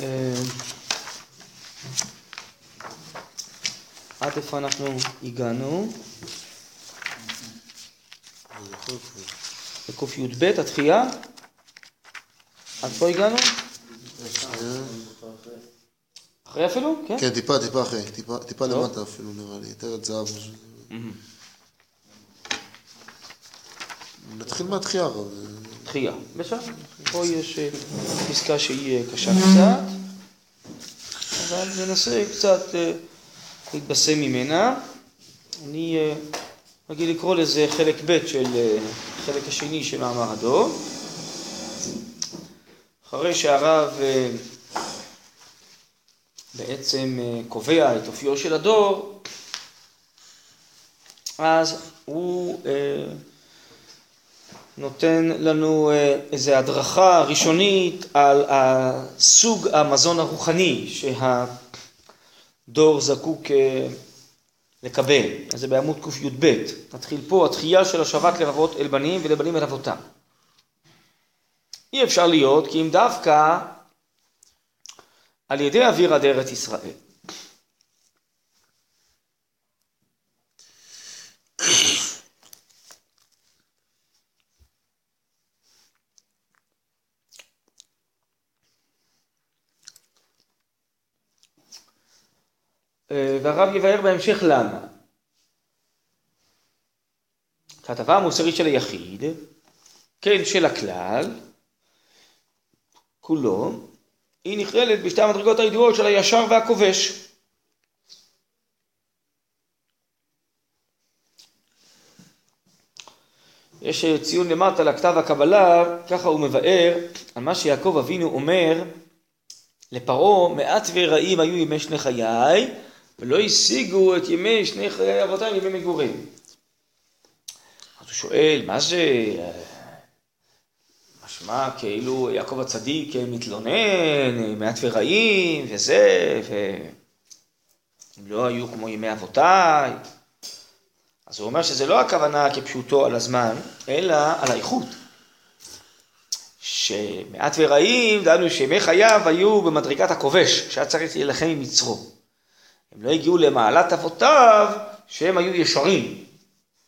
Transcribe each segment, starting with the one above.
אה, עד איפה אנחנו הגענו? בקי"ב התחייה? עד פה הגענו? אחרי אפילו? כן? כן, טיפה, טיפה אחרי, טיפה- טיפה טוב. למטה אפילו נראה לי, יותר עד זהב. נתחיל מהתחייה הרב. תחייה. בסדר. פה יש אה, פסקה שהיא אה, קשה קצת, אבל ננסה קצת אה, להתבשם ממנה. אני רגיל לקרוא לזה חלק ב' של חלק השני של מאמר הדור. אחרי שהרב בעצם קובע את אופיו של הדור, אז הוא נותן לנו אה, איזו הדרכה ראשונית על סוג המזון הרוחני שהדור זקוק אה, לקבל. אז זה בעמוד קי"ב. נתחיל פה, התחייה של השבת לבבות אל בנים ולבנים אל אבותם. אי אפשר להיות כי אם דווקא על ידי אוויר עד ארץ ישראל. והרב יבאר בהמשך למה. כתבה המוסרית של היחיד, כן של הכלל, כולו, היא נכללת בשתי המדרגות הידועות של הישר והכובש. יש אה, ציון למטה לכתב הקבלה, ככה הוא מבאר על מה שיעקב אבינו אומר לפרעה, מעט ורעים היו ימי שני חיי, ולא השיגו את ימי שני חיי אבותיי ימי מגורים. אז הוא שואל, מה זה, משמע כאילו יעקב הצדיק מתלונן, מעט ורעים, וזה, והם לא היו כמו ימי אבותיי. אז הוא אומר שזה לא הכוונה כפשוטו על הזמן, אלא על האיכות. שמעט ורעים, דהיינו שימי חייו היו במדרגת הכובש, שהיה צריך להילחם עם יצרו. הם לא הגיעו למעלת אבותיו, שהם היו ישרים.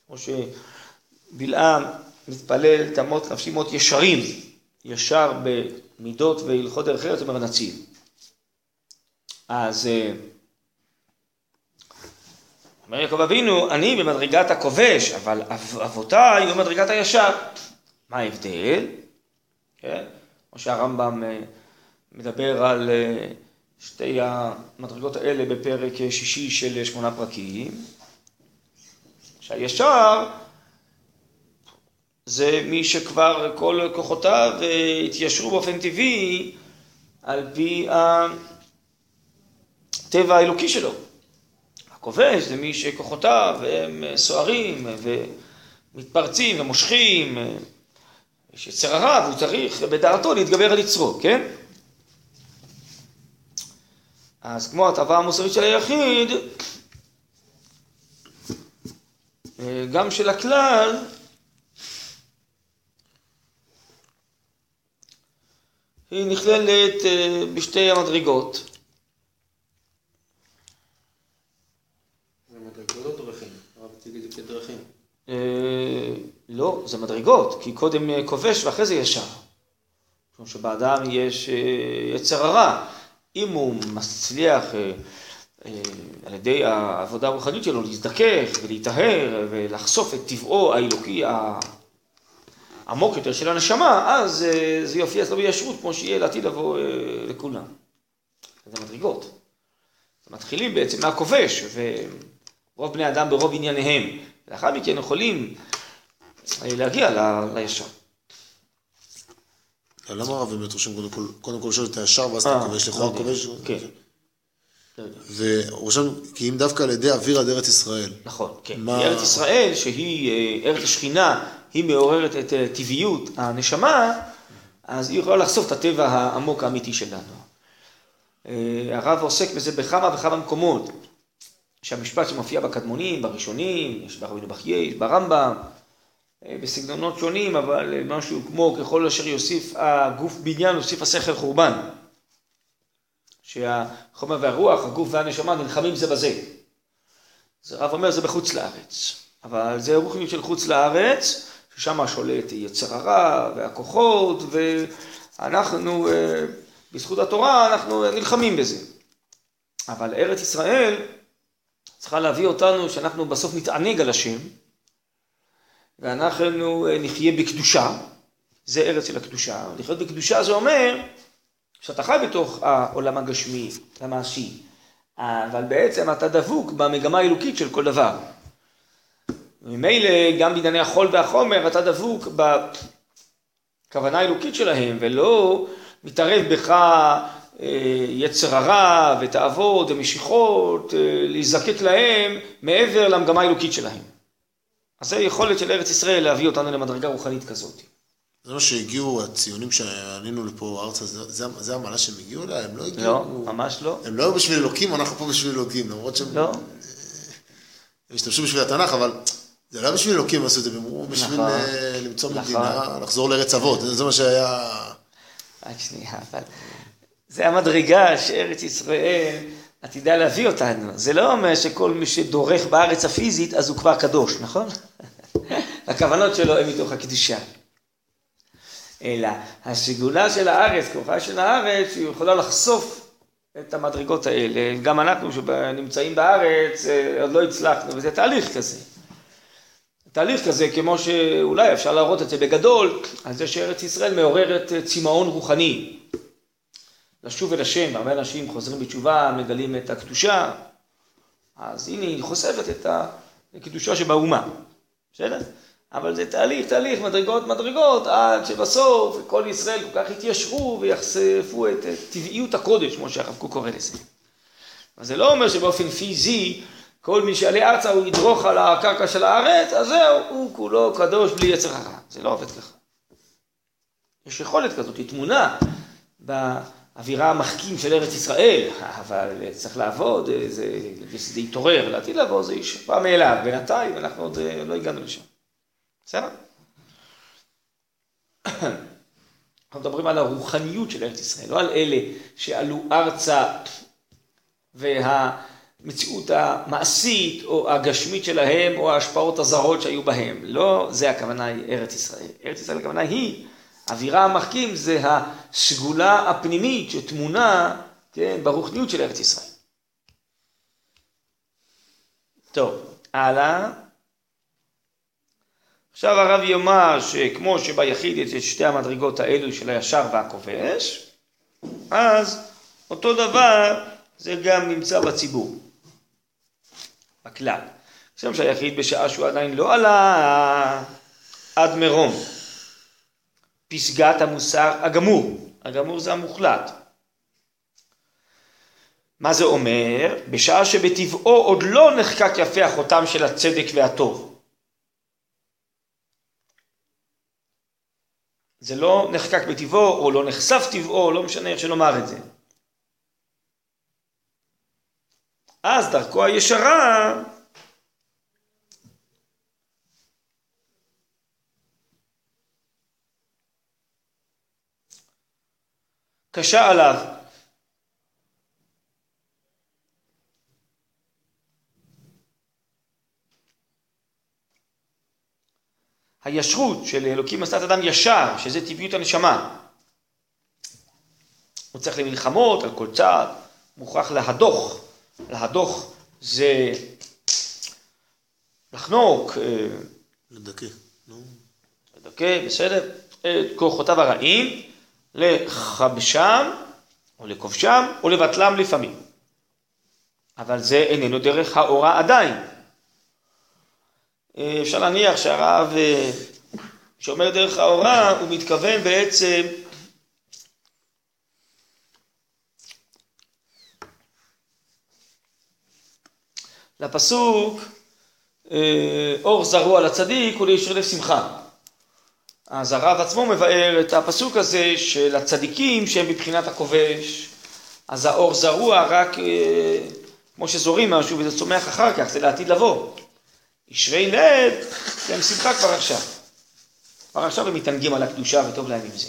כמו שבלעם מתפלל, תמות נפשי מות ישרים, ישר במידות והלכות דרך ארץ, אומר הנציב. אז אה, אומר יעקב אבינו, אני במדרגת הכובש, אבל אב- אבותיי במדרגת הישר. מה ההבדל? כן? כמו שהרמב"ם אה, מדבר על אה, שתי המדרגות האלה בפרק שישי של שמונה פרקים, שהישר זה מי שכבר כל כוחותיו התיישרו באופן טבעי על פי הטבע האלוקי שלו. הכובש זה מי שכוחותיו הם סוערים ומתפרצים ומושכים, יש יצר הרע והוא צריך בדעתו להתגבר על יצרו, כן? אז כמו הטבה המוסרית של היחיד, אה, גם של הכלל, היא נכללת אה, בשתי המדרגות. אה, לא, זה מדרגות, כי קודם כובש ואחרי זה ישר. משום שבאדם יש יצר הרע. אם הוא מצליח אה, אה, על ידי העבודה הרוחנית שלו להזדכך ולהיטהר ולחשוף את טבעו האלוקי העמוק יותר של הנשמה, אז אה, זה יופיע אצלו בישרות כמו שיהיה לעתיד לבוא לכולם. זה מדרגות. מתחילים בעצם מהכובש, ורוב בני אדם ברוב ענייניהם. לאחר מכן יכולים להגיע לישר. למה הרב באמת רושם קודם כל, קודם כל שואל את הישר ואז אה, אתה כובש, לא לכאורה. כובש? כן. לא יודע. והוא רושם, כי אם דווקא על ידי אוויר עד ארץ ישראל. נכון, כן. מה- ארץ ישראל, שהיא אה, ארץ השכינה, היא מעוררת את אה, טבעיות הנשמה, אז היא יכולה לחשוף את הטבע העמוק האמיתי שלנו. אה, הרב עוסק בזה בכמה וכמה מקומות, שהמשפט שמופיע בקדמונים, בראשונים, יש ברבינו בחייה, יש ברמב"ם, אה, בסגנונות שונים, אבל אה, משהו כמו ככל אשר יוסיף הגוף בניין, יוסיף השכל חורבן. שהחומר והרוח, הגוף והנשמה נלחמים זה בזה. אז הרב אומר זה בחוץ לארץ, אבל זה רוחניות של חוץ לארץ, ששם שולט יצר הרע והכוחות, ואנחנו, אה, בזכות התורה, אנחנו נלחמים בזה. אבל ארץ ישראל צריכה להביא אותנו שאנחנו בסוף נתענג על השם, ואנחנו אה, נחיה בקדושה, זה ארץ של הקדושה. לחיות בקדושה זה אומר שאתה חי בתוך העולם הגשמי, המעשי, אבל בעצם אתה דבוק במגמה האלוקית של כל דבר. ממילא גם בענייני החול והחומר אתה דבוק בכוונה האלוקית שלהם ולא מתערב בך אה, יצר הרע ותאוות ומשיכות, אה, להיזקק להם מעבר למגמה האלוקית שלהם. אז זה יכולת של ארץ ישראל להביא אותנו למדרגה רוחנית כזאת. זה מה שהגיעו הציונים שעלינו לפה ארצה, זה, זה, המעלה שהם הגיעו אליה? הם לא הגיעו... לא, ממש לא. הם לא היו בשביל אלוקים, אנחנו פה בשביל אלוקים, למרות שהם... לא. הם השתמשו בשביל התנ"ך, אבל זה לא בשביל אלוקים עשו את זה, הם אמרו בשביל נכון. אה, למצוא נכון. מדינה, לחזור לארץ אבות, זה מה שהיה... רק שנייה, אבל זה המדרגה שארץ ישראל עתידה להביא אותנו. זה לא אומר שכל מי שדורך בארץ הפיזית אז הוא כבר קדוש, נכון? הכוונות שלו הן מתוך הקדושה. אלא הסגולה של הארץ, כוחה של הארץ, היא יכולה לחשוף את המדרגות האלה. גם אנחנו שנמצאים בארץ אה, עוד לא הצלחנו, וזה תהליך כזה. תהליך כזה, כמו שאולי אפשר להראות את זה בגדול, על זה שארץ ישראל מעוררת אה, צמאון רוחני. לשוב אל השם, הרבה אנשים חוזרים בתשובה, מגלים את הקדושה, אז הנה היא חושפת את הקדושה שבאומה, בסדר? אבל זה תהליך, תהליך, מדרגות, מדרגות, עד שבסוף כל ישראל כל כך יתיישרו ויחשפו את טבעיות הקודש, כמו שהרב קוק קורא לזה. אבל זה לא אומר שבאופן פיזי, כל מי שיעלה ארצה הוא ידרוך על הקרקע של הארץ, אז זהו, הוא כולו קדוש בלי יצר הרע. זה לא עובד ככה. יש יכולת כזאת, היא תמונה באווירה המחכים של ארץ ישראל, אבל צריך לעבוד, זה, זה יתעורר, לעתיד לעבוד, זה ישפע מאליו, בינתיים אנחנו עוד לא הגענו לשם. בסדר? אנחנו מדברים על הרוחניות של ארץ ישראל, לא על אלה שעלו ארצה והמציאות המעשית או הגשמית שלהם או ההשפעות הזרות שהיו בהם. לא זה הכוונה היא ארץ ישראל. ארץ ישראל הכוונה היא, אווירה המחכים זה הסגולה הפנימית שטמונה כן, ברוחניות של ארץ ישראל. טוב, הלאה. עכשיו הרב יאמר שכמו שביחיד יש את שתי המדרגות האלו של הישר והכובש, אז אותו דבר זה גם נמצא בציבור, בכלל. עכשיו שהיחיד בשעה שהוא עדיין לא עלה עד מרום, פסגת המוסר הגמור, הגמור זה המוחלט. מה זה אומר? בשעה שבטבעו עוד לא נחקק יפה החותם של הצדק והטוב. זה לא נחקק בטבעו, או לא נחשף טבעו, לא משנה איך שנאמר את זה. אז דרכו הישרה קשה עליו. הישרות של אלוקים עשה את אדם ישר, שזה טבעיות הנשמה. הוא צריך למלחמות על כל צעד, מוכרח להדוך. להדוך זה לחנוק, אה, לדכא. לדכא, בסדר, את כוחותיו הרעים, לכבשם, או לכובשם, או לבטלם לפעמים. אבל זה איננו דרך האורה עדיין. אפשר להניח שהרב שאומר דרך האורה, הוא מתכוון בעצם לפסוק אור זרוע לצדיק ולישר לב שמחה. אז הרב עצמו מבאר את הפסוק הזה של הצדיקים שהם מבחינת הכובש, אז האור זרוע רק כמו שזורים משהו וזה צומח אחר כך, זה לעתיד לבוא. ישרי לב, הם שמחה כבר עכשיו. כבר עכשיו הם מתענגים על הקדושה וטוב להם עם זה.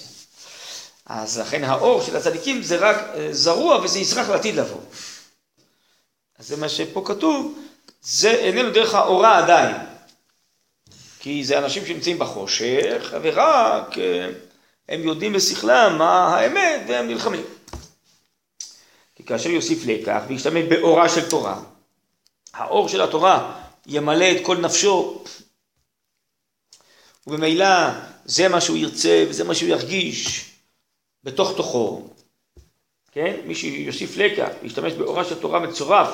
אז לכן האור של הצדיקים זה רק אה, זרוע וזה יזרח לעתיד לבוא. אז זה מה שפה כתוב, זה איננו דרך האורה עדיין. כי זה אנשים שנמצאים בחושך, ורק אה, הם יודעים בשכלם מה האמת והם נלחמים. כי כאשר יוסיף לקח וישתמש באורה של תורה, האור של התורה ימלא את כל נפשו, וממילא זה מה שהוא ירצה וזה מה שהוא ירגיש בתוך תוכו. כן? מי שיוסיף לקח וישתמש באורה של תורה מצורף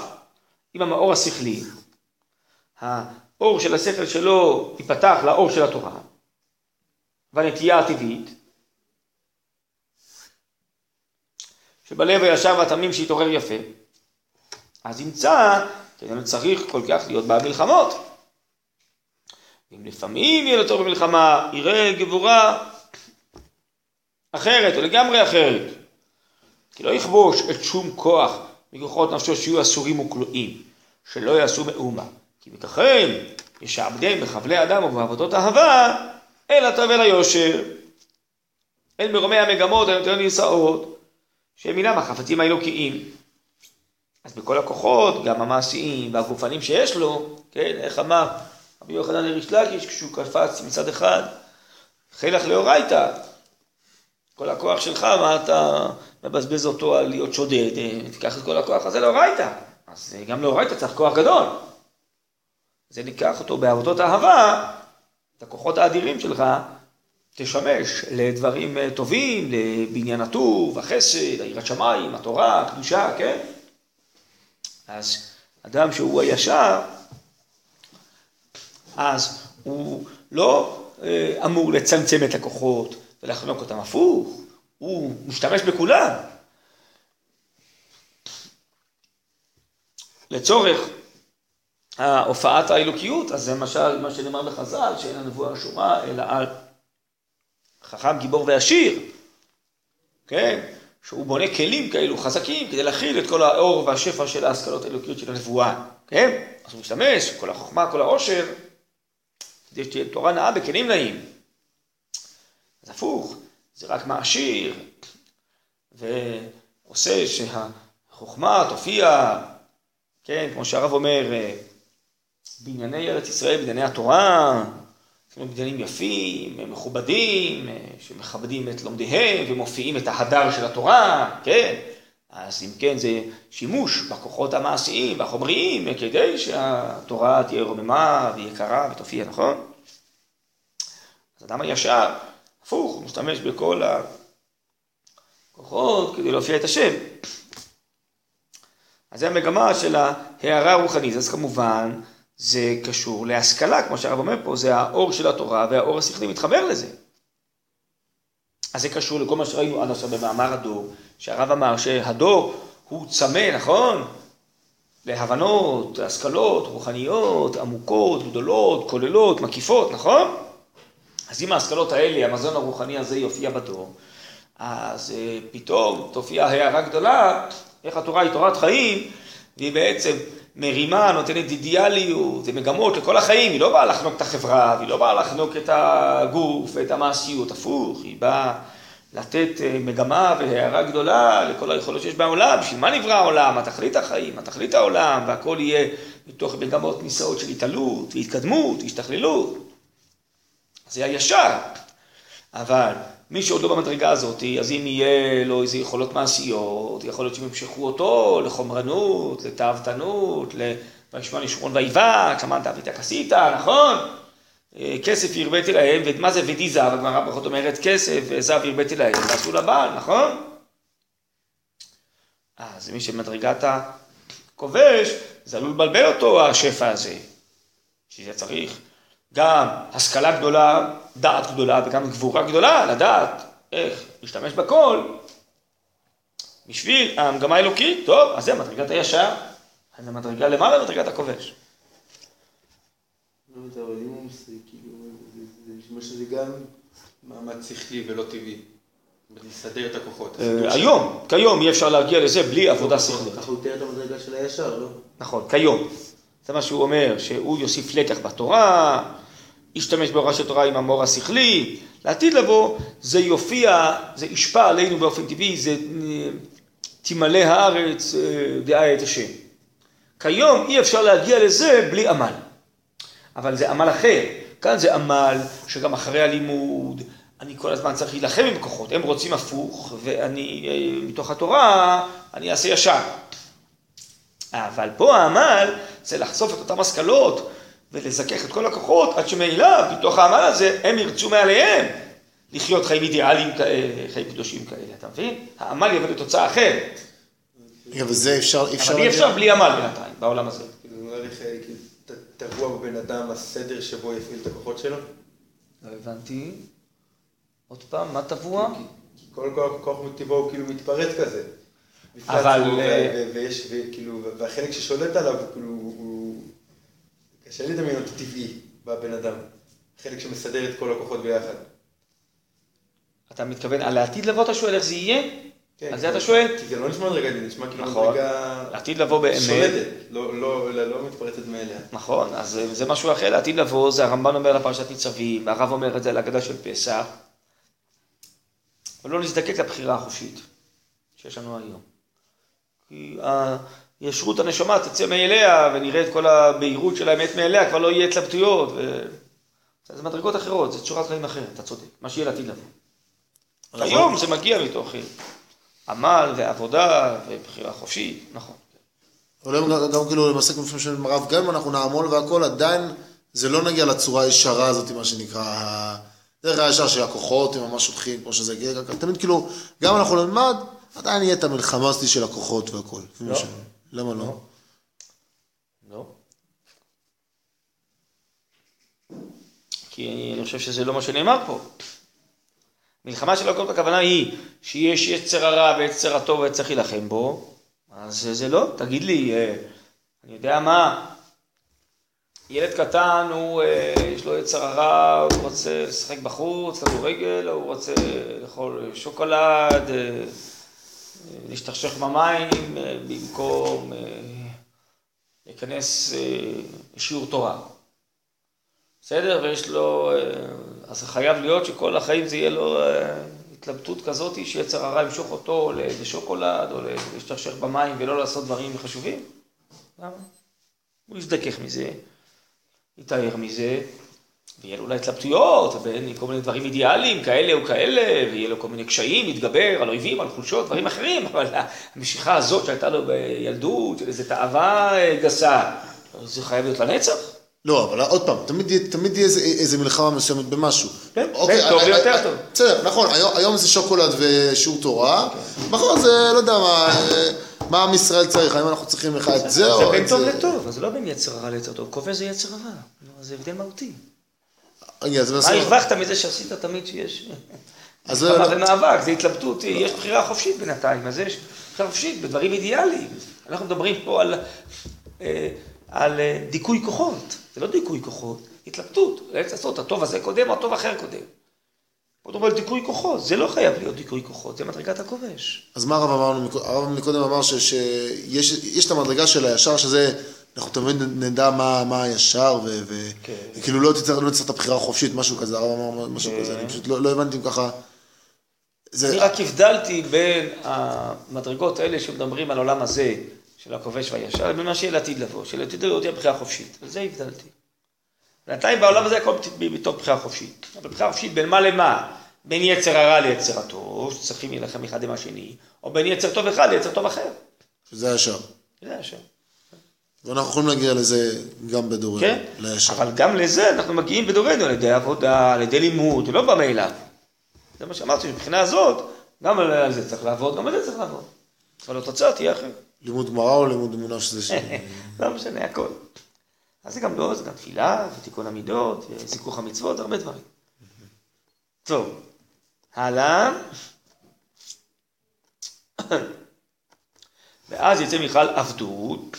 עם המאור השכלי, האור של השכל שלו ייפתח לאור של התורה, והנטייה הטבעית, שבלב הישר והתמים שיתעורר יפה, אז ימצא שאיננו צריך כל כך להיות במלחמות. אם לפעמים יהיה לו טוב במלחמה, יראה גבורה אחרת או לגמרי אחרת. כי לא יכבוש את שום כוח מכוחות נפשו שיהיו אסורים וכלואים, שלא יעשו מאומה. כי בככם ישעבדם בחבלי אדם ובעבודות אהבה, אל הטוב אל היושר. אל מרומי המגמות נישאות, שהם אינם החפצים האלוקיים. אז בכל הכוחות, גם המעשיים והגופנים שיש לו, כן, איך אמר רבי יוחנן אריש לקיש כשהוא קפץ מצד אחד, חילך לאורייתא, כל הכוח שלך, מה אתה מבזבז אותו על להיות שודד, תיקח את כל הכוח הזה לאורייתא. אז גם לאורייתא צריך כוח גדול. זה ניקח אותו בעבודות אהבה, את הכוחות האדירים שלך, תשמש לדברים טובים, לבניין הטוב, החסד, היראת שמיים, התורה, הקדושה, כן? אז אדם שהוא הישר, אז הוא לא אה, אמור לצמצם את הכוחות ולחנוק אותם הפוך, הוא משתמש בכולם. לצורך הופעת האלוקיות, אז זה למשל מה שנאמר בחז"ל, שאין הנבואה שורה אלא על חכם, גיבור ועשיר, כן? שהוא בונה כלים כאלו חזקים כדי להכיל את כל האור והשפע של ההשכלות האלוקיות של הנבואה, כן? אז הוא משתמש, כל החוכמה, כל העושר, כדי שתהיה תורה נאה בכלים נאים. אז הפוך, זה רק מעשיר, ועושה שהחוכמה תופיע, כן, כמו שהרב אומר, בענייני ארץ ישראל, בענייני התורה, בניינים יפים, מכובדים, שמכבדים את לומדיהם ומופיעים את ההדר של התורה, כן? אז אם כן זה שימוש בכוחות המעשיים והחומריים כדי שהתורה תהיה רוממה ויקרה ותופיע, נכון? אז אדם הישר, הפוך, הוא משתמש בכל הכוחות כדי להופיע את השם. אז זה המגמה של ההערה הרוחנית. אז כמובן, זה קשור להשכלה, כמו שהרב אומר פה, זה האור של התורה והאור השכלי מתחבר לזה. אז זה קשור לכל מה שראינו עד עכשיו במאמר הדור, שהרב אמר שהדור הוא צמא, נכון? להבנות, השכלות רוחניות, עמוקות, גדולות, כוללות, מקיפות, נכון? אז אם ההשכלות האלה, המזון הרוחני הזה יופיע בדור, אז אה, פתאום תופיע הערה גדולה, איך התורה היא תורת חיים, והיא בעצם מרימה, נותנת אידיאליות ומגמות לכל החיים, היא לא באה לחנוק את החברה, והיא לא באה לחנוק את הגוף ואת המעשיות, הפוך, היא באה לתת אה, מגמה והערה גדולה לכל היכולות שיש בעולם, בשביל מה נברא העולם, מה תכלית החיים, מה תכלית העולם, והכל יהיה מתוך מגמות נישאות של התעלות והתקדמות, השתכללות. זה הישר, אבל מי שעוד לא במדרגה הזאת, אז אם יהיה לו איזה יכולות מעשיות, יכול להיות שהם ימשכו אותו לחומרנות, לתאוותנות, וישמע לשמון ויבק, שמעת ותק עשית, נכון? אה, כסף הרביתי להם, ומה זה ודי זהב, הגמרא ברכות אומרת כסף וזהב הרביתי להם, ועשו לבעל, נכון? אז מי שמדרגת הכובש, זה עלול לבלבל אותו השפע הזה, שזה צריך גם השכלה גדולה, דעת גדולה וגם גבורה גדולה, לדעת איך להשתמש בכל בשביל המגמה האלוקית, טוב, אז זה מדרגת הישר, זה מדרגה למעלה מדרגת הכובש. לא כאילו, שזה גם מאמץ שכלי ולא טבעי. לסדר את הכוחות. אה, היום, כיום אי אפשר להגיע לזה בלי עבודה שכלית. ככה הוא תיאר את המדרגה של הישר, לא? נכון, כיום. זה מה שהוא אומר, שהוא יוסיף לקח בתורה, ישתמש בהוראה של תורה עם המור השכלי, לעתיד לבוא זה יופיע, זה ישפע עלינו באופן טבעי, זה אה, תמלא הארץ אה, דעה את השם. כיום אי אפשר להגיע לזה בלי עמל, אבל זה עמל אחר, כאן זה עמל שגם אחרי הלימוד אני כל הזמן צריך להילחם עם כוחות, הם רוצים הפוך ואני אה, מתוך התורה אני אעשה ישר. אבל פה העמל זה לחשוף את אותן השכלות ולזכך את כל הכוחות עד שמעילה, מתוך העמל הזה, הם ירצו מעליהם לחיות חיים אידיאליים כאלה, חיים קדושים כאלה, אתה מבין? העמל יבוא לתוצאה אחרת. רגע, וזה אפשר, אפשר... אבל אי אפשר בלי עמל בינתיים, בעולם הזה. כאילו, נראה לי כאילו, טבוע בבן אדם הסדר שבו יפעיל את הכוחות שלו. לא הבנתי. עוד פעם, מה טבוע? כי כל כוח מטבעו הוא כאילו מתפרץ כזה. אבל, אה, ויש, וכאילו, והחלק ששולט עליו, כאילו. קשה לדמיין אותו טבעי בבן אדם. חלק שמסדר את כל הכוחות ביחד. אתה מתכוון על העתיד לבוא, אתה שואל איך זה יהיה? כן, על זה אתה שואל? כי זה לא נשמע מדרגה, זה נשמע כאילו נכון. מדרגה לעתיד לבוא באמת. שולטת, לא, לא, לא, לא מתפרצת מאליה. נכון, אז זה- זה משהו אחר, לעתיד לבוא, זה הרמב"ן אומר לפרשת ניצבים, הרב אומר את זה על ההגדה של פסח, ולא נזדקק לבחירה החופשית שיש לנו היום. כי הישרות הנשמה תצא מאליה, ונראה את כל הבהירות של האמת מאליה, כבר לא יהיה התלבטויות, ו... זה מדרגות אחרות, זה צורת חיים אחרת, אתה צודק, מה שיהיה לעתיד לבוא. היום זה מגיע מתוך עמל ועבודה ובחירה חופשית, נכון. אבל היום גם, גם כאילו למעשה כמו שאומרים הרב, גם אם אנחנו נעמול והכל, עדיין זה לא נגיע לצורה הישרה הזאת, מה שנקרא, דרך הישר של הכוחות, הם ממש הולכים כמו שזה, תמיד כאילו, גם אנחנו נלמד, עדיין יהיה את המלחמה הזאת של הכוחות והכל. לא. למה לא? לא. כי אני חושב שזה לא מה שנאמר פה. מלחמה של הכל הכוונה היא שיש יצר הרע ויצר הטוב וצריך להילחם בו, אז זה לא, תגיד לי, אה, אני יודע מה, ילד קטן, הוא, אה, יש לו יצר הרע, הוא רוצה לשחק בחוץ, כדורגל, הוא רוצה לאכול שוקולד, אה, להשתכשך במים אה, במקום אה, להיכנס אה, לשיעור תורה. בסדר? ויש לו, אז חייב להיות שכל החיים זה יהיה לו התלבטות כזאת שיצר הרע ימשוך אותו לאיזה שוקולד או להשתכשך במים ולא לעשות דברים חשובים? למה? הוא יזדכך מזה, יתאר מזה, ויהיה לו אולי התלבטויות בין כל מיני דברים אידיאליים כאלה או כאלה, ויהיה לו כל מיני קשיים, יתגבר על אויבים, על חולשות, דברים אחרים, אבל המשיכה הזאת שהייתה לו בילדות, איזו תאווה אה, גסה, זה חייב להיות לנצח? לא, אבל עוד פעם, תמיד תמיד יהיה איזה, איזה מלחמה מסוימת במשהו. כן, אוקיי, בין טוב אה, ליותר אה, טוב. בסדר, נכון, היום, היום זה שוקולד ושיעור תורה, מחר זה, לא יודע מה, אה, מה עם ישראל צריך, האם אנחנו צריכים לך את זה זה או בין את טוב זה. לטוב, אז זה לא בין יצר רע ליצר טוב, כובש זה יצר רע, זה הבדל מהותי. רגע, אז מה בסדר. הרווחת מזה שעשית תמיד שיש אז מלחמה לא- ומאבק, זה התלבטות, יש בחירה חופשית בינתיים, אז יש בחירה חופשית בדברים אידיאליים. אנחנו מדברים פה על, אה, על אה, דיכוי כוחות, זה לא דיכוי כוחות, התלבטות, איך לעשות, הטוב הזה קודם או הטוב אחר קודם. מדברים על דיכוי כוחות, זה לא חייב להיות דיכוי כוחות, זה מדרגת הכובש. אז מה הרב אמרנו? הרב מקודם אמר שיש יש את המדרגה של הישר, שזה, אנחנו תמיד נדע מה, מה הישר, ו- ו- כן. וכאילו לא תצטרך לא את הבחירה החופשית, משהו כזה, הרב אמר משהו כן. כזה, אני פשוט לא, לא הבנתי אם ככה. זה, אני רק הבדלתי בין המדרגות האלה שמדברים על העולם הזה, של הכובש והישר, לבין מה שיהיה לעתיד לבוא, שלעתיד לבוא תהיה בחירה חופשית. על זה הבדלתי. בינתיים בעולם הזה הכל מתוך בחירה חופשית. אבל בחירה חופשית בין מה למה? בין יצר הרע ליצר הטוב, שצריכים להילחם אחד עם השני, או בין יצר טוב אחד ליצר טוב אחר. שזה הישר. זה השם. ואנחנו יכולים להגיע לזה גם בדורנו, כן? לישר. אבל גם לזה אנחנו מגיעים בדורנו, על ידי עבודה, על ידי לימוד, לא בא מאליו. זה מה שאמרתי, מבחינה הזאת, גם על זה צריך לעבוד, גם על זה צריך לעבוד. אבל התוצאה תהיה אחרת. לימוד גמרא או לימוד אמונה שזה... ש- לא משנה, הכל. אז זה גם לא, זה גם תפילה, ותיקון המידות, וזיכוך המצוות, הרבה דברים. טוב, הלאה. ואז יצא מיכל עבדות,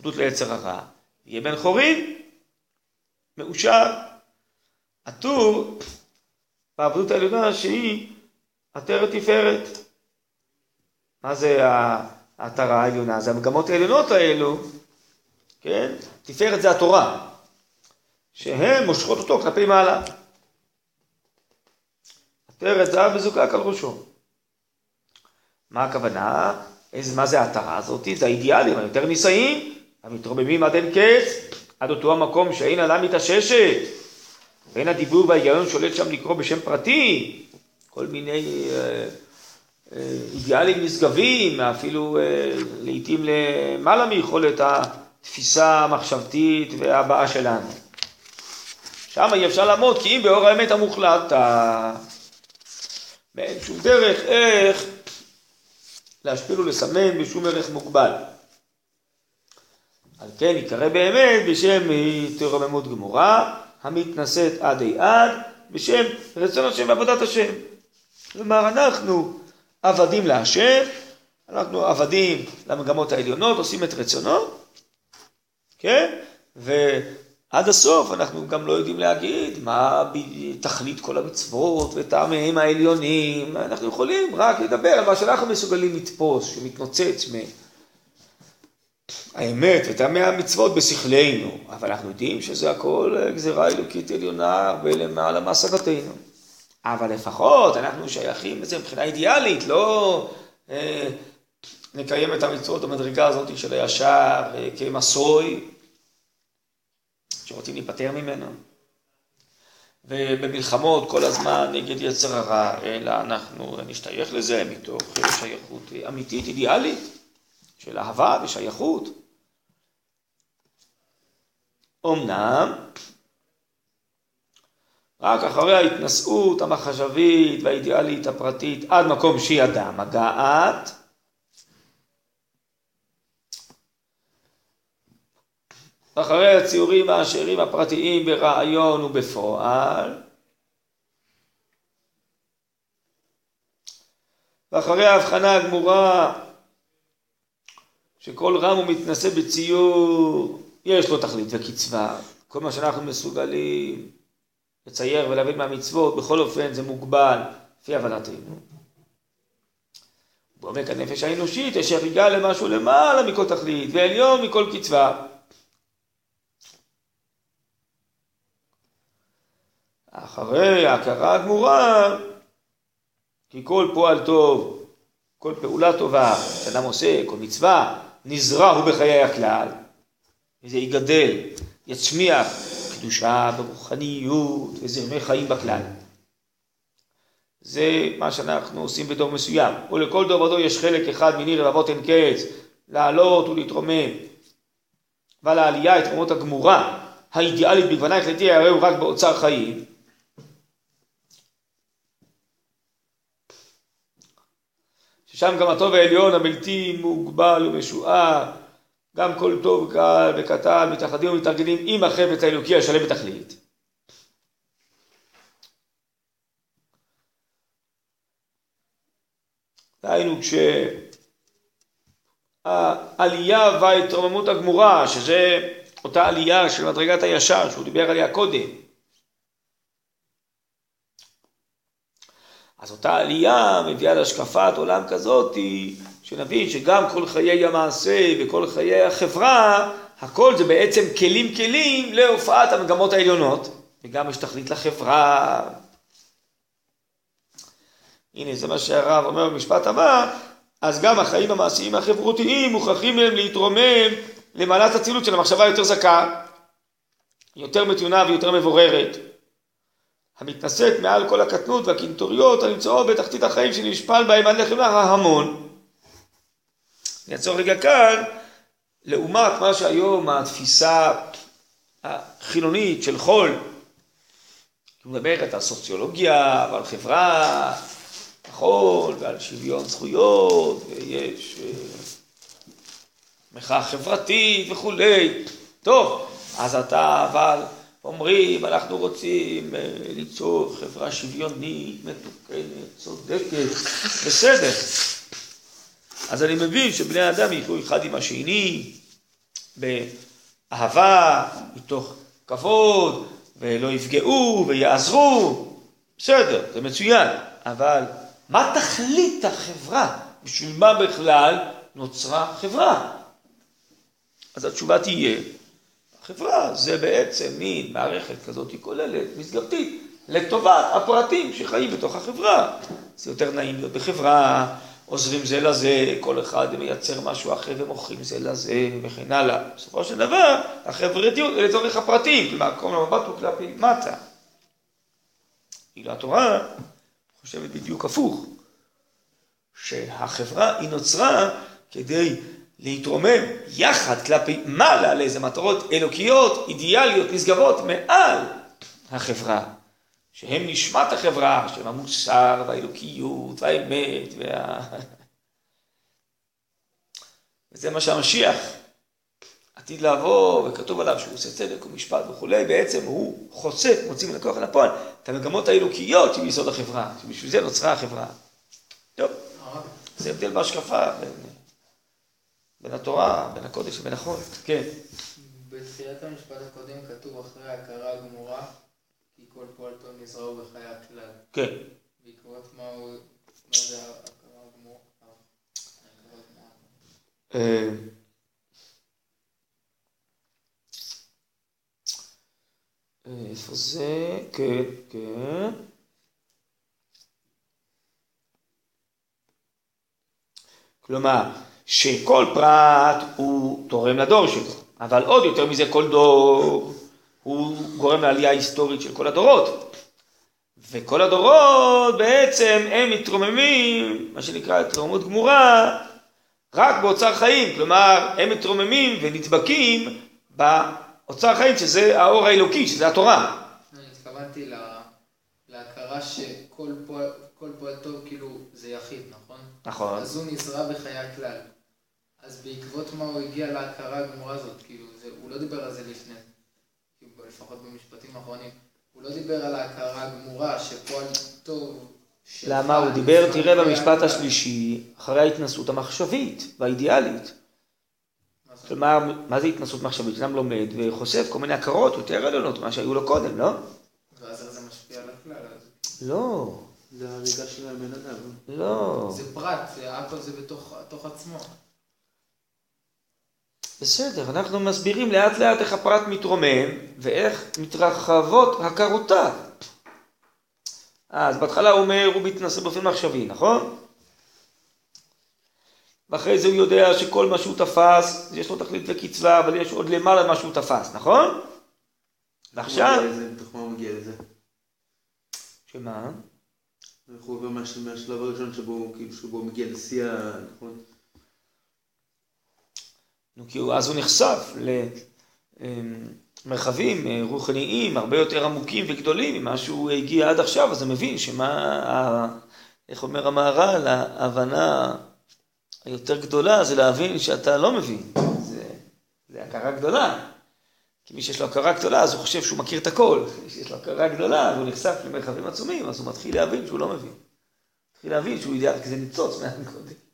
עבדות ליצר הרע, יהיה בן חורין, מאושר, עטור בעבדות העליונה שהיא עטרת תפארת. מה זה העטרה העליונה? זה המגמות העליונות האלו, כן? תפארת זה התורה. שהן מושכות אותו כלפי מעלה. עטרת זהב וזוקק על ראשו. מה הכוונה? איזה, מה זה ההתרה הזאת? זה האידיאלים היותר נישאים, המתרוממים עד אין קץ, עד אותו המקום שאין עלה מתעששת, ואין הדיבור וההיגיון שולט שם לקרוא בשם פרטי, כל מיני אה, אה, אידיאלים נשגבים, אפילו אה, לעיתים למעלה מיכולת התפיסה המחשבתית והבעה שלנו. שם אי אפשר לעמוד, כי אם באור האמת המוחלט, ואין שום דרך איך להשפיל ולסמן בשום ערך מוגבל. על כן יקרא באמת בשם תרוממות גמורה, המתנשאת עד אי עד, בשם רצון השם ועבודת השם. כלומר, אנחנו עבדים להשם, אנחנו עבדים למגמות העליונות, עושים את רצונו, כן? ועד הסוף אנחנו גם לא יודעים להגיד מה תכלית כל המצוות וטעמיהם העליונים, אנחנו יכולים רק לדבר על מה שאנחנו מסוגלים לתפוס, שמתנוצץ מהאמת וטעמי המצוות בשכלנו, אבל אנחנו יודעים שזה הכל גזירה אלוקית עליונה הרבה למעלה מהשגתנו. אבל לפחות אנחנו שייכים לזה מבחינה אידיאלית, לא אה, נקיים את המצוות במדרגה הזאת של הישר אה, כמסוי, שרוצים להיפטר ממנו. ובמלחמות כל הזמן נגד יצר הרע, אלא אנחנו נשתייך לזה מתוך שייכות אמיתית, אידיאלית, של אהבה ושייכות. אמנם, רק אחרי ההתנשאות המחשבית והאידיאלית הפרטית עד מקום שהיא אדם מגעת, אחרי הציורים העשירים הפרטיים ברעיון ובפועל, ואחרי ההבחנה הגמורה שכל רם ומתנשא בציור יש לו תכלית וקצבה, כל מה שאנחנו מסוגלים לצייר ולהבין מהמצוות, בכל אופן זה מוגבל לפי הבנתנו. בעומק הנפש האנושית יש הריגה למשהו למעלה מכל תכלית ועליון מכל קצבה. אחרי ההכרה הגמורה, כי כל פועל טוב, כל פעולה טובה שאדם עושה, כל מצווה, נזרע הוא בחיי הכלל, וזה יגדל, יצמיח קדושה ורוחניות וזרמי חיים בכלל. זה מה שאנחנו עושים בדור מסוים. ולכל דור ודור יש חלק אחד מיני רבבות אין קץ, לעלות ולהתרומם. ועל העלייה, התרוממות הגמורה, האידיאלית בגוונה החלטי, הרי הוא רק באוצר חיים. ששם גם הטוב העליון הבלתי מוגבל ומשוער גם כל טוב קל וקטן מתאחדים ומתארגנים עם החפץ האלוקי השלם בתכלית. דהיינו כשהעלייה וההתרוממות הגמורה, שזה אותה עלייה של מדרגת הישר שהוא דיבר עליה קודם, אז אותה עלייה מביאה להשקפת עולם כזאתי שנבין שגם כל חיי המעשה וכל חיי החברה, הכל זה בעצם כלים כלים להופעת המגמות העליונות, וגם יש תכלית לחברה. הנה זה מה שהרב אומר במשפט הבא, אז גם החיים המעשיים החברותיים מוכרחים מהם להתרומם למעלת אצילות של המחשבה היותר זכה, יותר מתונה ויותר מבוררת, המתנשאת מעל כל הקטנות והקנטוריות הנמצאות בתחתית החיים שנשפל בהם עד לחמלה ההמון. אני אעצור רגע כאן, לעומת מה שהיום התפיסה החילונית של חול, מדברת על סוציולוגיה ועל חברה, נכון, ועל שוויון זכויות, ויש אה, מחאה חברתית וכולי. טוב, אז אתה אבל אומרים, אנחנו רוצים אה, ליצור חברה שוויונית, מתוקנת, צודקת, בסדר. אז אני מבין שבני האדם יחיו אחד עם השני באהבה, מתוך כבוד, ולא יפגעו ויעזרו, בסדר, זה מצוין, אבל מה תכלית החברה? בשביל מה בכלל נוצרה חברה? אז התשובה תהיה, חברה זה בעצם מין מערכת כזאת כוללת, מסגרתית, לטובת הפרטים שחיים בתוך החברה. זה יותר נעים להיות בחברה, עוזרים זה לזה, כל אחד מייצר משהו אחר ומוכרים זה לזה וכן הלאה. בסופו של דבר, החברתיות היא לצורך הפרטים, כלומר, כל המבט הוא כלפי מטה. כאילו התורה חושבת בדיוק הפוך, שהחברה היא נוצרה כדי להתרומם יחד כלפי מעלה לאיזה מטרות אלוקיות, אידיאליות, נשגבות מעל החברה, שהם נשמת החברה, שהם המוסר והאלוקיות והאמת וה... וזה מה שהמשיח עתיד לעבור, וכתוב עליו שהוא עושה צדק ומשפט וכולי, בעצם הוא חושף, מוציא מן הכוח אל הפועל, את המגמות האלוקיות שביסוד החברה, שבשביל זה נוצרה החברה. טוב, זה הבדל בהשקפה בין, התורה, בין הקודש ובין החול. כן. בתחילת המשפט הקודם כתוב אחרי ההכרה הגמורה, כי כל פועלתו נזרעו בחיי הכלל. כן. בעקבות מה הוא, מה זה ההכרה הגמורה? אה, איפה זה? כן, כן. כלומר, שכל פרט הוא תורם לדור שלו, אבל עוד יותר מזה כל דור הוא גורם לעלייה היסטורית של כל הדורות. וכל הדורות בעצם הם מתרוממים, מה שנקרא התרוממות גמורה, רק באוצר חיים, כלומר הם מתרוממים ונדבקים באוצר חיים שזה האור האלוקי, שזה התורה. אני התכוונתי לה- להכרה שכל פועל, כל פועל טוב כאילו זה יחיד, נכון? נכון. אז הוא נזרע בחיי הכלל. אז בעקבות מה הוא הגיע להכרה הגמורה הזאת, כאילו, זה, הוא לא דיבר על זה לפני, כאילו, לפחות במשפטים האחרונים, הוא לא דיבר על ההכרה הגמורה שפועל טוב... למה? הוא דיבר, תראה במשפט. השלישי, אחרי ההתנסות המחשבית והאידיאלית. כלומר, מה זה התנסות מחשבית? אדם לומד וחושף כל מיני הכרות יותר עליונות ממה שהיו לו קודם, לא? ואז איך זה משפיע על הכלל, אז לא, זה הריגה של הבן אדם. לא? זה פרט, זה הכל זה בתוך עצמו. בסדר, אנחנו מסבירים לאט לאט איך הפרט מתרומם ואיך מתרחבות הכרותיו. אז בהתחלה הוא אומר, הוא מתנסה באופן מחשבי, נכון? ואחרי זה הוא יודע שכל מה שהוא תפס, יש לו תכלית וקצבה, אבל יש עוד למעלה מה שהוא תפס, נכון? ועכשיו... מתוך מה הוא מגיע לזה? שמה? איך הוא עובר מהש- מהשלב הראשון שבו הוא כאילו מגיע לשיא. נכון? נו, כי הוא, אז הוא נחשף למרחבים אה, רוחניים הרבה יותר עמוקים וגדולים ממה שהוא הגיע עד עכשיו, אז הוא מבין שמה, איך אומר המהר"ל, ההבנה היותר גדולה זה להבין שאתה לא מבין, זה, זה הכרה גדולה. כי מי שיש לו הכרה גדולה, אז הוא חושב שהוא מכיר את הכל. מי שיש לו הכרה גדולה, והוא נחשף למרחבים עצומים, אז הוא מתחיל להבין שהוא לא מבין. מתחיל להבין שהוא יודע רק איזה ניצוץ מהקודם.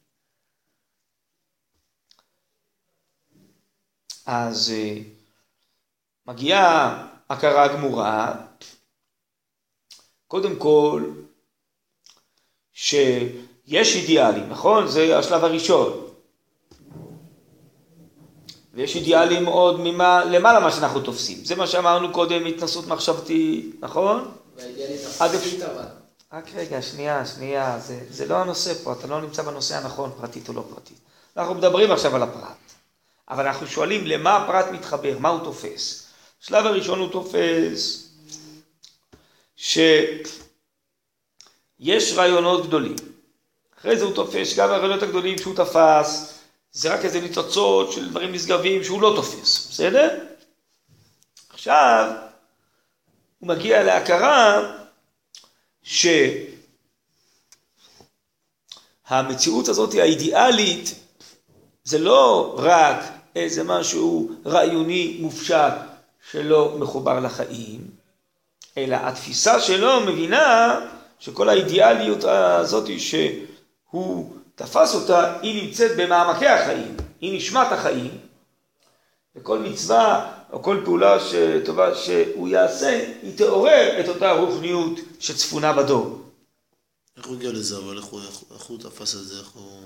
אז אה, מגיעה הכרה גמורה, קודם כל, שיש אידיאלים, נכון? זה השלב הראשון. ויש אידיאלים עוד ממה, למעלה מה שאנחנו תופסים. זה מה שאמרנו קודם, התנסות מחשבתית, נכון? והאידיאלית עד הפרטית אבל. רק רגע, שנייה, שנייה, זה, זה לא הנושא פה, אתה לא נמצא בנושא הנכון, פרטית או לא פרטית. אנחנו מדברים עכשיו על הפרט, אבל אנחנו שואלים למה הפרט מתחבר, מה הוא תופס. השלב הראשון הוא תופס שיש רעיונות גדולים. אחרי זה הוא תופס גם הרעיונות הגדולים שהוא תפס, זה רק איזה ניצוצות של דברים נשגבים שהוא לא תופס, בסדר? עכשיו, הוא מגיע להכרה שהמציאות הזאת האידיאלית זה לא רק איזה משהו רעיוני מופשט שלא מחובר לחיים, אלא התפיסה שלו מבינה שכל האידיאליות הזאת שהוא תפס אותה, היא נמצאת במעמקי החיים, היא נשמת החיים, וכל מצווה או כל פעולה טובה שהוא יעשה, היא תעורר את אותה רוחניות שצפונה בדור. איך הוא הגיע לזה, אבל איך הוא, איך הוא תפס את זה, איך הוא...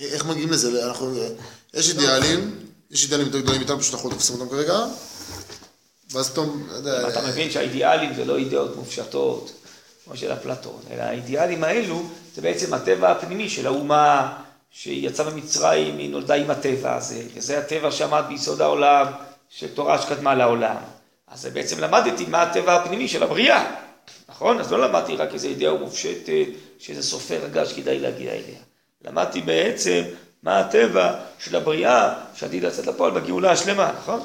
איך מגיעים לזה? אנחנו, יש אידיאלים, יש אידיאלים יותר גדולים איתם, פשוט אנחנו לא תופסים אותם כרגע. ואז פתאום, לא יודע, אתה מבין שהאידיאלים זה לא אידאות מופשטות, כמו של אפלטון, אלא האידיאלים האלו זה בעצם הטבע הפנימי של האומה שיצאה ממצרים, היא נולדה עם הטבע הזה, וזה הטבע שעמד ביסוד העולם, של תורה שקדמה לעולם. אז בעצם למדתי מה הטבע הפנימי של הבריאה, נכון? אז לא למדתי רק איזו אידאה מופשטת, שאיזה סופר רגע שכדאי להגיע אליה. למדתי בעצם מה הטבע של הבריאה שעתיד לצאת לפועל בגאולה השלמה, נכון?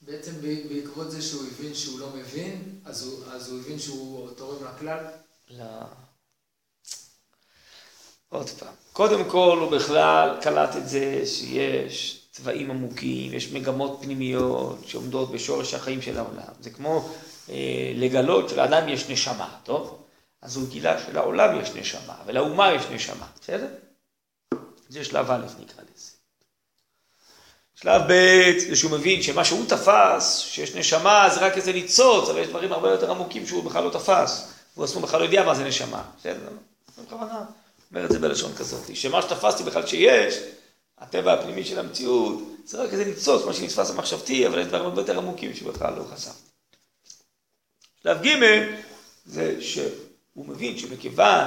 בעצם בעקבות זה שהוא הבין שהוא לא מבין, אז הוא, אז הוא הבין שהוא תורם לכלל? לא. עוד פעם. קודם כל הוא בכלל קלט את זה שיש צבעים עמוקים, יש מגמות פנימיות שעומדות בשורש החיים של העולם. זה כמו אה, לגלות שלאדם יש נשמה, טוב? אז הוא גילה שלעולם יש נשמה, ולאומה יש נשמה, בסדר? זה שלב א' נקרא לזה. שלב ב' זה שהוא מבין שמה שהוא תפס, שיש נשמה זה רק איזה ניצוץ, אבל יש דברים הרבה יותר עמוקים שהוא בכלל לא תפס. הוא עצמו בכלל לא יודע מה זה נשמה. בסדר? אני בכוונה אומר את זה בלשון כזאת. שמה שתפסתי בכלל שיש, הטבע הפנימי של המציאות, זה רק איזה ניצוץ, מה שנתפס המחשבתי, אבל יש דברים הרבה יותר עמוקים שבכלל לא חשפתי. שלב ג' זה שהוא מבין שמכיוון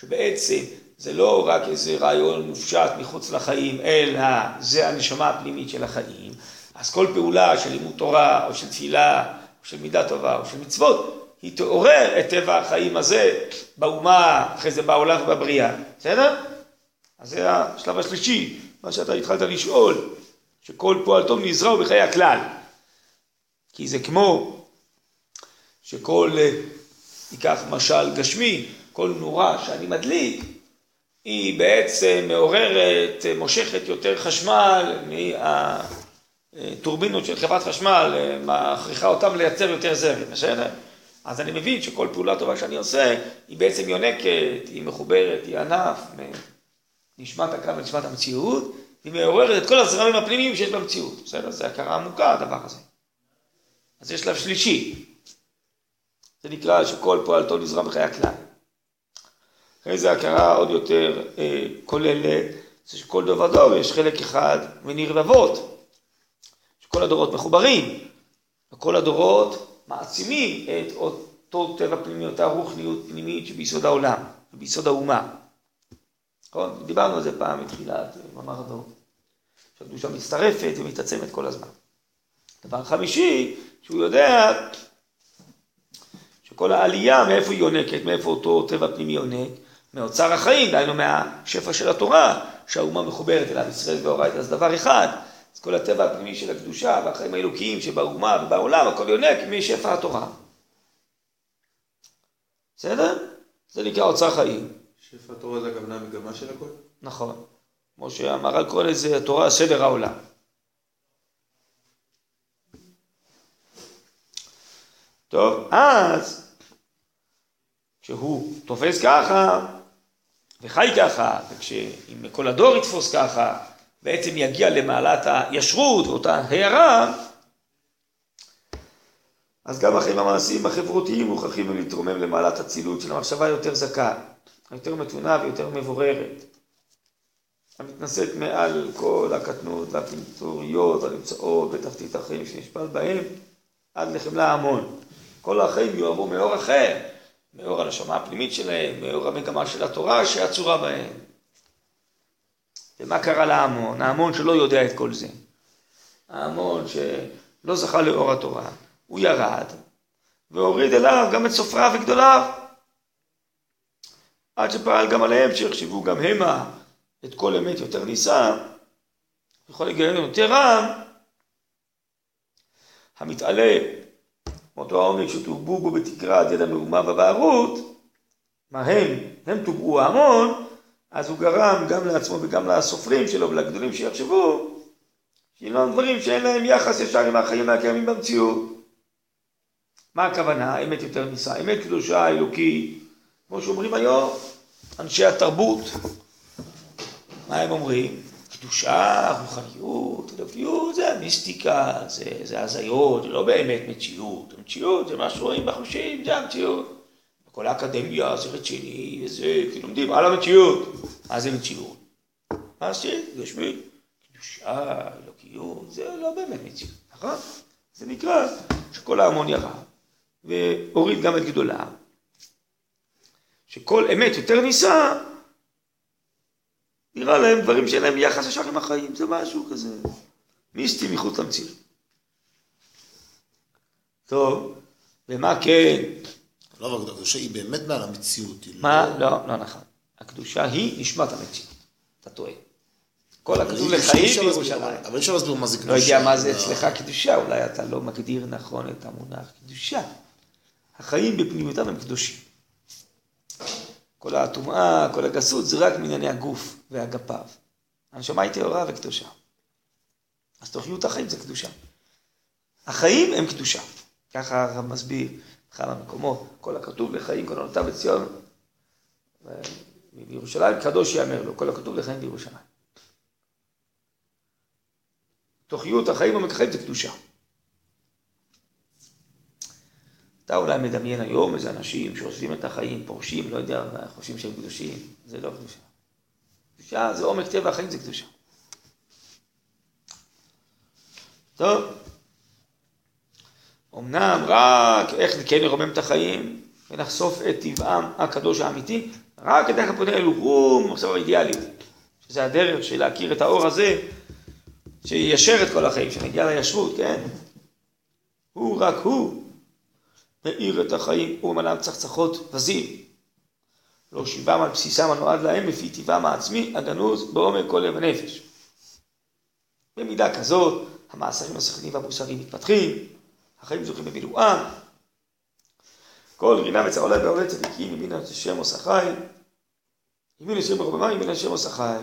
שבעצם זה לא רק איזה רעיון מופשט מחוץ לחיים, אלא זה הנשמה הפנימית של החיים, אז כל פעולה של לימוד תורה, או של תפילה, או של מידה טובה, או של מצוות, היא תעורר את טבע החיים הזה באומה, אחרי זה בעולם ובבריאה, בסדר? אז זה השלב השלישי, מה שאתה התחלת לשאול, שכל פועל טוב נזרע בחיי הכלל. כי זה כמו שכל, ניקח משל גשמי, כל נורה שאני מדליק, היא בעצם מעוררת, מושכת יותר חשמל מהטורבינות של חברת חשמל, מכריחה אותם לייצר יותר זרם, בסדר? אז אני מבין שכל פעולה טובה שאני עושה, היא בעצם יונקת, היא מחוברת, היא ענף, נשמת הקו ונשמת המציאות, והיא מעוררת את כל הזרמים הפנימיים שיש במציאות, בסדר? זה הכרה עמוקה הדבר הזה. אז יש שלב שלישי, זה נקרא שכל פועל טוב נזרם בחיי הכלל. אחרי זה הכרה עוד יותר אה, כוללת, זה שכל דור ודור יש חלק אחד ונרבבות, שכל הדורות מחוברים, וכל הדורות מעצימים את אותו טבע פנימי, אותה רוחניות פנימית שביסוד העולם, וביסוד האומה. נכון? דיברנו על זה פעם מתחילת מאמר הדור. שהקדושה מצטרפת ומתעצמת כל הזמן. דבר חמישי, שהוא יודע שכל העלייה, מאיפה היא יונקת, מאיפה אותו טבע פנימי יונק, מאוצר החיים, דהיינו מהשפע של התורה, שהאומה מחוברת אליו, ישראל ואורייתא, אז דבר אחד, אז כל הטבע הפנימי של הקדושה והחיים האלוקיים שבאומה ובעולם, הכל יונק משפע התורה. בסדר? זה נקרא אוצר חיים. שפע התורה זה הכוונה המגמה של הכל? נכון. כמו שהמהר"ל קורא לזה התורה סדר העולם. טוב, אז כשהוא תופס ככה וחי ככה, וכשאם כל הדור יתפוס ככה, בעצם יגיע למעלת הישרות ואותה הערה, אז גם החיים המעשיים החברותיים מוכרחים להתרומם למעלת אצילות של המחשבה היותר זכה, היותר מתונה ויותר מבוררת. המתנשאת מעל כל הקטנות והפינטוריות הנמצאות בתחתית החיים שנשפל בהם עד לחמלה המון. כל החיים יאהבו מאור אחר, מאור הנשמה הפנימית שלהם, מאור המגמה של התורה שעצורה בהם. ומה קרה להמון? ההמון שלא יודע את כל זה. ההמון שלא זכה לאור התורה, הוא ירד והוריד אליו גם את סופריו וגדוליו. עד שפעל גם עליהם שיחשבו גם המה את כל אמת יותר נישא, וכל היגיון יותר רם, המתעלה מאותו העומק שתורבו בו בתקרה עד יד המהומה והבערות, מה הם? הם טובעו ההמון, אז הוא גרם גם לעצמו וגם לסופרים שלו ולגדולים שיחשבו, שיהיו דברים שאין להם יחס ישר עם החיים הקיימים במציאות. מה הכוונה? אמת יותר נישא, אמת קדושה אלוקית, כמו שאומרים היום אנשי התרבות. מה הם אומרים? קדושה, רוחניות, אלוקיות, זה המיסטיקה, זה, זה הזיות, זה לא באמת מציאות. המציאות זה מה שרואים בחושים, זה המציאות. כל האקדמיה זה רציני, וזה, כי לומדים על המציאות. מה זה מציאות? מעשי, גשמי, קדושה, אלוקיות, זה לא באמת מציאות, נכון? זה נקרא שכל ההמון ירד, והוריד גם את גדולה, שכל אמת יותר נישא, נראה להם דברים שאין להם יחס ישר עם החיים, זה משהו כזה מיסטי מחוץ למציאות. טוב, ומה כן? לא, אבל הקדושה היא באמת מעל המציאות. מה? לא, לא נכון. הקדושה היא נשמת המציאות. אתה טועה. כל הכתוב לחיים בירושלים. אבל אי אפשר להסביר מה זה לא קדושה. יודע מה זה לא. אצלך קדושה, אולי אתה לא מגדיר נכון את המונח קדושה. החיים בפנימיותם הם קדושים. כל הטומאה, כל הגסות, זה רק מענייני הגוף והגפיו. הנשמה היא טהורה וקדושה. אז תוכיות החיים זה קדושה. החיים הם קדושה. ככה הרב מסביר בכמה מקומות. כל הכתוב לחיים, כל עונותיו בציון. בירושלים קדוש יאמר לו, כל הכתוב לחיים בירושלים. תוכיות החיים המקחיים זה קדושה. אתה אולי מדמיין היום איזה אנשים שעוזבים את החיים, פורשים, לא יודע, חושבים שהם קדושים, זה לא קדושה. קדושה זה עומק טבע החיים זה קדושה. טוב. אמנם רק איך כן לרומם את החיים ולחשוף את טבעם הקדוש האמיתי, רק כדי הפונה אלו רום, עכשיו האידיאליות, שזה הדרך של להכיר את האור הזה, שיישר את כל החיים, שנגיע לישרות, כן? הוא, רק הוא, מאיר את החיים, מלאם צחצחות וזים. לא שיבם על בסיסם הנועד להם לפי טבעם העצמי, הגנוז בעומק כל לב ונפש. במידה כזאת, המעשרים השכליים והמוסריים מתפתחים, החיים זוכים במילואם. כל רינה וצהולה בעולי צדיקים, ימין השם עושה חי, ימין השם ברבמה, ימין השם עושה חי.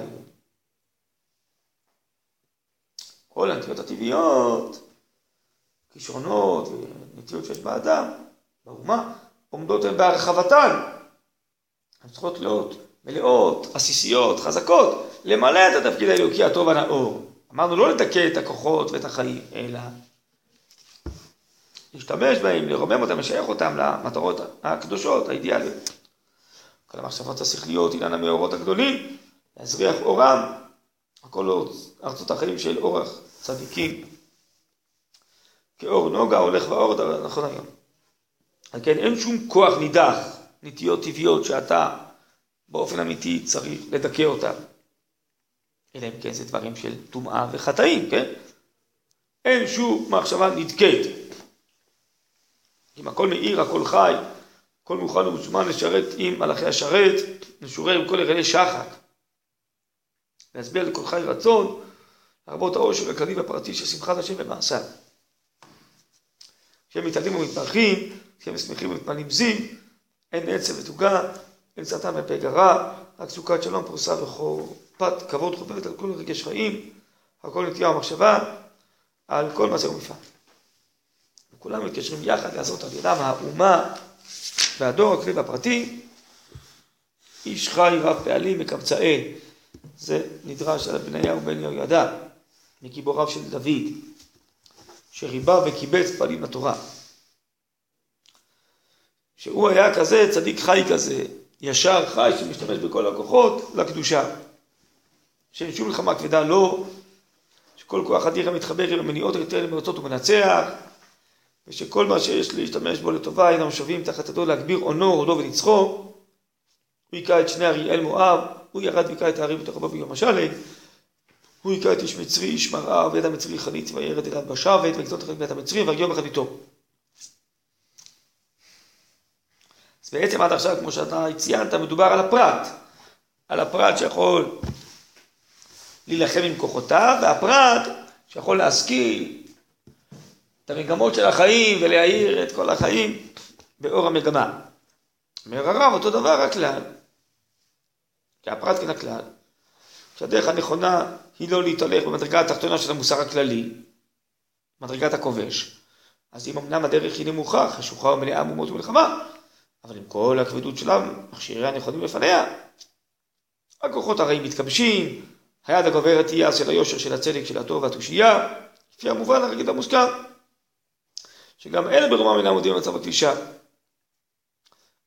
כל הנטיות הטבעיות, כישרונות ונטיות שיש באדם, באומה, עומדות הן בהרחבתן. הן צריכות להיות מלאות, עסיסיות, חזקות, למלא את התפקיד האלוקי הטוב הנאור. אמרנו לא לדכא את הכוחות ואת החיים, אלא להשתמש בהם, לרומם אותם, לשייך אותם למטרות הקדושות, האידיאליות. כל המחשבות השכליות, אילן המאורות הגדולים, להזריח אורם, הכל ארצות החיים של אורח צדיקים. כאור נוגה הולך ואור, נכון היום. על כן אין שום כוח נידח, נטיות טבעיות שאתה באופן אמיתי צריך לדכא אותם. אלא אם כן זה דברים של טומאה וחטאים, כן? אין שום מחשבה נדכאת. אם הכל מאיר, הכל חי, הכל מוכן ומוזמן לשרת עם מלאכי השרת, לשורר עם כל הרגלי שחת. להסביר לכל חי רצון, להרבות העושר הכללי והפרטי של שמחת השם במעשיו. כשהם מתעלים ומתברכים, כשהם שמחים ומתמלאים זים, אין עצב ותוגה, אין סרטן ופגע רע, רק סוכת שלום פרוסה וחורפת כבוד חוברת על כל רגש חיים, על כל נטייה ומחשבה, על כל מעשה ומפעל. וכולם מתקשרים יחד לעשות על ידם האומה והדור הכלי והפרטי, איש חי רב פעלים מקבצאי, זה נדרש על בניהו בן יהוידע, מגיבוריו של דוד, שריבה וקיבץ פעלים לתורה. שהוא היה כזה צדיק חי כזה, ישר חי שמשתמש בכל הכוחות לקדושה. שאין שום מלחמה כבדה לא, שכל כוח אדיר המתחבר עם המניעות היותר למרצות ומנצח, ושכל מה שיש להשתמש בו לטובה אינם שווים תחת ידו להגביר אונו, הודו ונצחו. הוא היכה את שני אריאל מואב, הוא ירד והיכה את הערים בתוך הבא ביום השלג. הוא היכה את איש מצרי, איש מראה, ויד המצרי חנית, וירד אליו בשבת, ויקטון תחת בית המצרי, ויום אחד איתו. אז בעצם עד עכשיו, כמו שאתה ציינת, מדובר על הפרט. על הפרט שיכול להילחם עם כוחותיו, והפרט שיכול להשכיל את המגמות של החיים ולהאיר את כל החיים באור המגמה. אומר הרב, אותו דבר הכלל. כי הפרט כן הכלל. שהדרך הנכונה היא לא להתהלך במדרגה התחתונה של המוסר הכללי, מדרגת הכובש. אז אם אמנם הדרך היא נמוכה, חשוכה ומלאה מהומות ומלחמה, אבל עם כל הכבדות שלה, מכשיריה הנכונים לפניה, הכוחות הרעים מתכבשים, היד הגוברת היא אז של היושר, של הצדק, של הטוב והתושייה, לפי המובן הרגיל והמוסכם, שגם אלה ברומם אינם עומדים במצב הקלישה.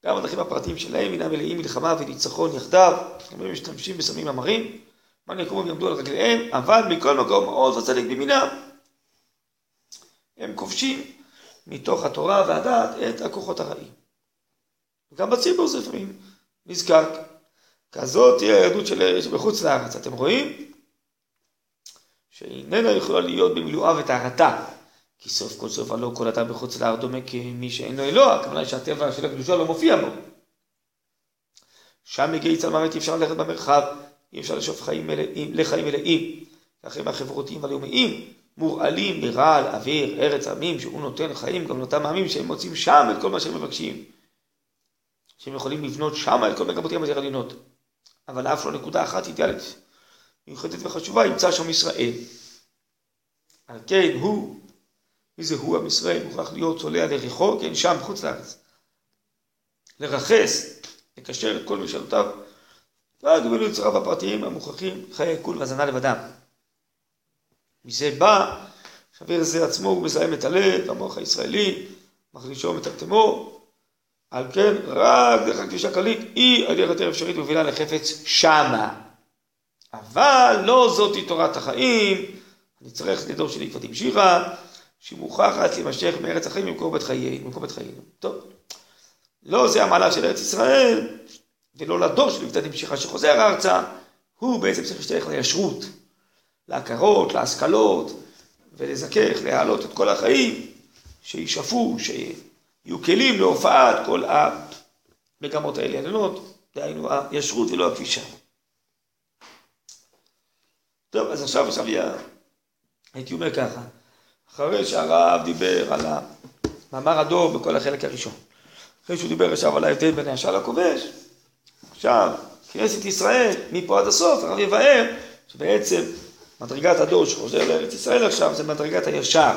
גם הדרכים הפרטיים שלהם אינם מלאים מלחמה וניצחון יחדיו, הם משתמשים בסמים המרים, מה יקומו ויעמדו על רגליהם, אבל מכל מקום עוז וצדק במינם. הם כובשים מתוך התורה והדעת את הכוחות הרעים. גם בציבור זה לפעמים נזקק. כזאת תהיה היהדות של שבחוץ לארץ. אתם רואים? שאיננה יכולה להיות במילואה וטהרתה. כי סוף כל סוף הלא כל אדם בחוץ לארץ דומה כמי שאין לו אלוה, הכוונה היא שהטבע של הקדושה לא מופיע בו. שם מגיעי צל מוות אי אפשר ללכת במרחב, אי אפשר לשאוף חיים מלאים, לחיים מלאים. החיים החברותיים הלאומיים מורעלים ברעל, אוויר, ארץ עמים, שהוא נותן חיים גם לאותם עמים שהם מוצאים שם את כל מה שהם מבקשים. שהם יכולים לבנות שם את כל מגבותיהם הזרעלינות. אבל אף לא נקודה אחת אידיאלית מיוחדת וחשובה ימצא שם ישראל. על כן הוא, מי זה הוא עם ישראל, מוכרח להיות צולע לריחו, כן שם בחוץ לארץ. לרחס, לקשר את כל משאלותיו, רק בלו יצריו הפרטיים המוכרחים חיי כול והזנה לבדם. מזה בא, חבר זה עצמו הוא מזהם את הלב, המוח הישראלי, מחלישו ומטלטמו, על כן רק דרך הקדישה כללית היא הדרך יותר אפשרית מובילה לחפץ שמה. אבל לא זאתי תורת החיים, אני צריך לדור שלי כבר תמשיכה, שהיא מוכרחת להימשך מארץ החיים במקום בית חיינו. טוב, לא זה המעלה של ארץ ישראל, ולא לדור של עבדת המשיכה שחוזר ארצה, הוא בעצם צריך להשתייך לישרות, להכרות, להשכלות, ולזכך, להעלות את כל החיים, שישאפו, שיהיו כלים להופעת כל המגמות האלה העליונות, דהיינו הישרות ולא הכבישה. טוב, אז עכשיו, עכשיו יהיה, הייתי אומר ככה, אחרי שהרב דיבר על המאמר הדור בכל החלק הראשון, אחרי שהוא דיבר עכשיו על ההבדל בין הישר לכובש, עכשיו, כנסת ישראל, מפה עד הסוף, הרב יבאר שבעצם מדרגת הדור שחוזר לארץ ישראל עכשיו, זה מדרגת הישר.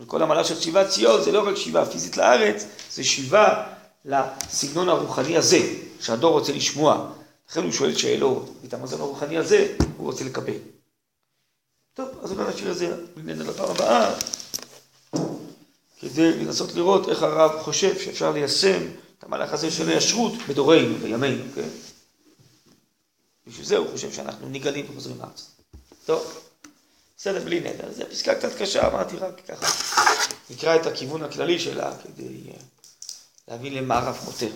וכל המעלה של שיבת ציון זה לא רק שיבה פיזית לארץ, זה שיבה לסגנון הרוחני הזה, שהדור רוצה לשמוע. לכן הוא שואל שאלות, את המזון הרוחני הזה הוא רוצה לקבל. טוב, אז אולי נשאיר את זה לפעם הבאה, כדי לנסות לראות איך הרב חושב שאפשר ליישם את המהלך הזה של הישרות בדורנו, בימינו, כן? בשביל זה הוא חושב שאנחנו נגלים וחוזרים לארץ. טוב, בסדר, בלי נדר. זו פסקה קצת קשה, אמרתי רק ככה. נקרא את הכיוון הכללי שלה כדי להבין למה הרב חותר.